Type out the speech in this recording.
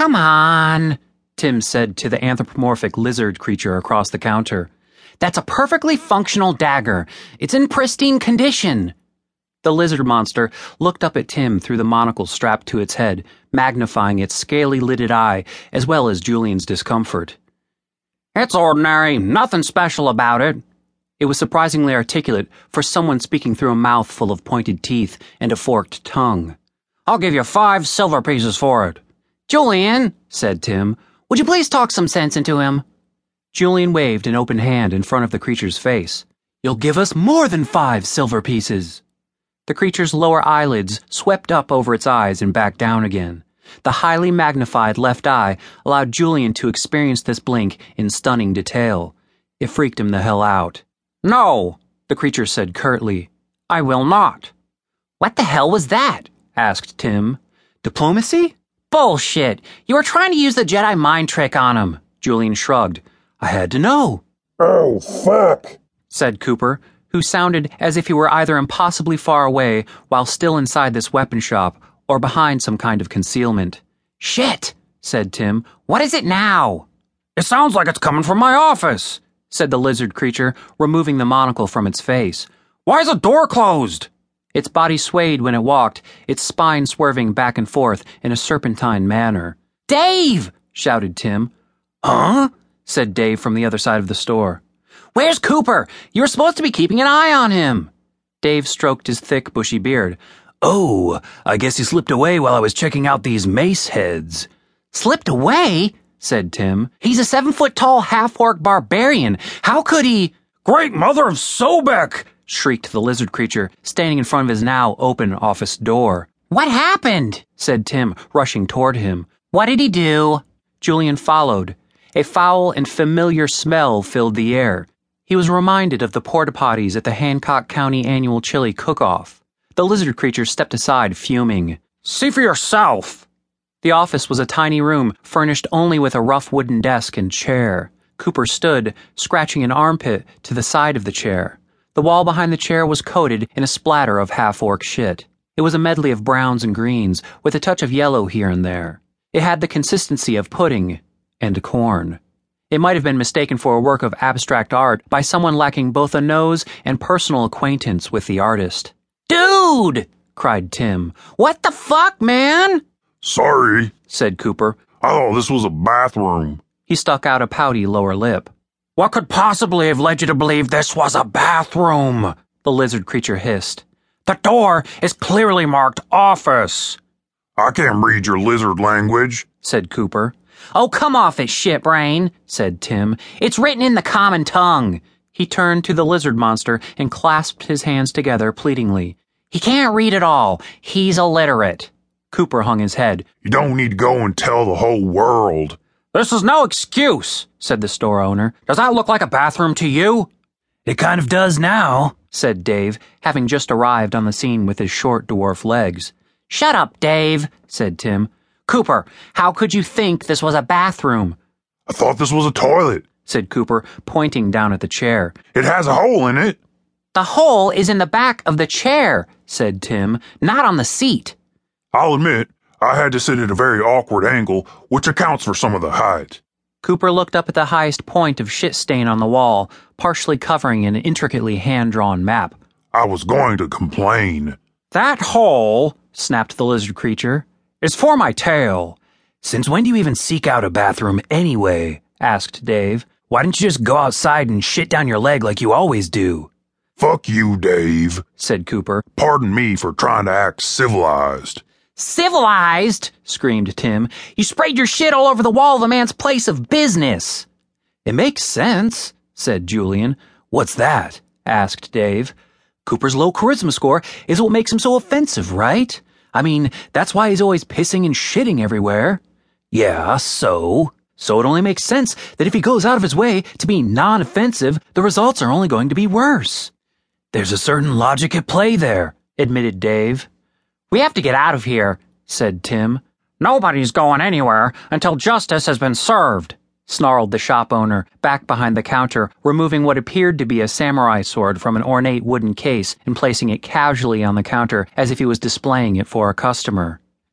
Come on, Tim said to the anthropomorphic lizard creature across the counter. That's a perfectly functional dagger. It's in pristine condition. The lizard monster looked up at Tim through the monocle strapped to its head, magnifying its scaly lidded eye as well as Julian's discomfort. It's ordinary, nothing special about it. It was surprisingly articulate for someone speaking through a mouth full of pointed teeth and a forked tongue. I'll give you five silver pieces for it. Julian, said Tim, would you please talk some sense into him? Julian waved an open hand in front of the creature's face. You'll give us more than five silver pieces. The creature's lower eyelids swept up over its eyes and back down again. The highly magnified left eye allowed Julian to experience this blink in stunning detail. It freaked him the hell out. No, the creature said curtly. I will not. What the hell was that? asked Tim. Diplomacy? Bullshit! You were trying to use the Jedi mind trick on him. Julian shrugged. I had to know. Oh, fuck, said Cooper, who sounded as if he were either impossibly far away while still inside this weapon shop or behind some kind of concealment. Shit, said Tim. What is it now? It sounds like it's coming from my office, said the lizard creature, removing the monocle from its face. Why is the door closed? Its body swayed when it walked, its spine swerving back and forth in a serpentine manner. Dave! shouted Tim. Huh? said Dave from the other side of the store. Where's Cooper? You were supposed to be keeping an eye on him. Dave stroked his thick, bushy beard. Oh, I guess he slipped away while I was checking out these mace heads. Slipped away? said Tim. He's a seven foot tall half orc barbarian. How could he? Great mother of Sobek! Shrieked the lizard creature, standing in front of his now open office door. What happened? said Tim, rushing toward him. What did he do? Julian followed. A foul and familiar smell filled the air. He was reminded of the porta potties at the Hancock County annual chili cook off. The lizard creature stepped aside, fuming. See for yourself! The office was a tiny room, furnished only with a rough wooden desk and chair. Cooper stood, scratching an armpit to the side of the chair. The wall behind the chair was coated in a splatter of half orc shit. It was a medley of browns and greens, with a touch of yellow here and there. It had the consistency of pudding and corn. It might have been mistaken for a work of abstract art by someone lacking both a nose and personal acquaintance with the artist. Dude! cried Tim. What the fuck, man? Sorry, said Cooper. I thought this was a bathroom. He stuck out a pouty lower lip. What could possibly have led you to believe this was a bathroom? The lizard creature hissed. The door is clearly marked office. I can't read your lizard language, said Cooper. Oh, come off it, shitbrain, said Tim. It's written in the common tongue. He turned to the lizard monster and clasped his hands together pleadingly. He can't read at all. He's illiterate. Cooper hung his head. You don't need to go and tell the whole world. This is no excuse, said the store owner. Does that look like a bathroom to you? It kind of does now, said Dave, having just arrived on the scene with his short dwarf legs. Shut up, Dave, said Tim. Cooper, how could you think this was a bathroom? I thought this was a toilet, said Cooper, pointing down at the chair. It has a hole in it. The hole is in the back of the chair, said Tim, not on the seat. I'll admit, I had to sit at a very awkward angle, which accounts for some of the height. Cooper looked up at the highest point of shit stain on the wall, partially covering an intricately hand drawn map. I was going to complain. That hole, snapped the lizard creature, it's for my tail. Since when do you even seek out a bathroom anyway? asked Dave. Why didn't you just go outside and shit down your leg like you always do? Fuck you, Dave, said Cooper. Pardon me for trying to act civilized. Civilized? screamed Tim. You sprayed your shit all over the wall of a man's place of business. It makes sense, said Julian. What's that? asked Dave. Cooper's low charisma score is what makes him so offensive, right? I mean, that's why he's always pissing and shitting everywhere. Yeah, so? So it only makes sense that if he goes out of his way to be non offensive, the results are only going to be worse. There's a certain logic at play there, admitted Dave. We have to get out of here, said Tim. Nobody's going anywhere until justice has been served, snarled the shop owner, back behind the counter, removing what appeared to be a samurai sword from an ornate wooden case and placing it casually on the counter as if he was displaying it for a customer.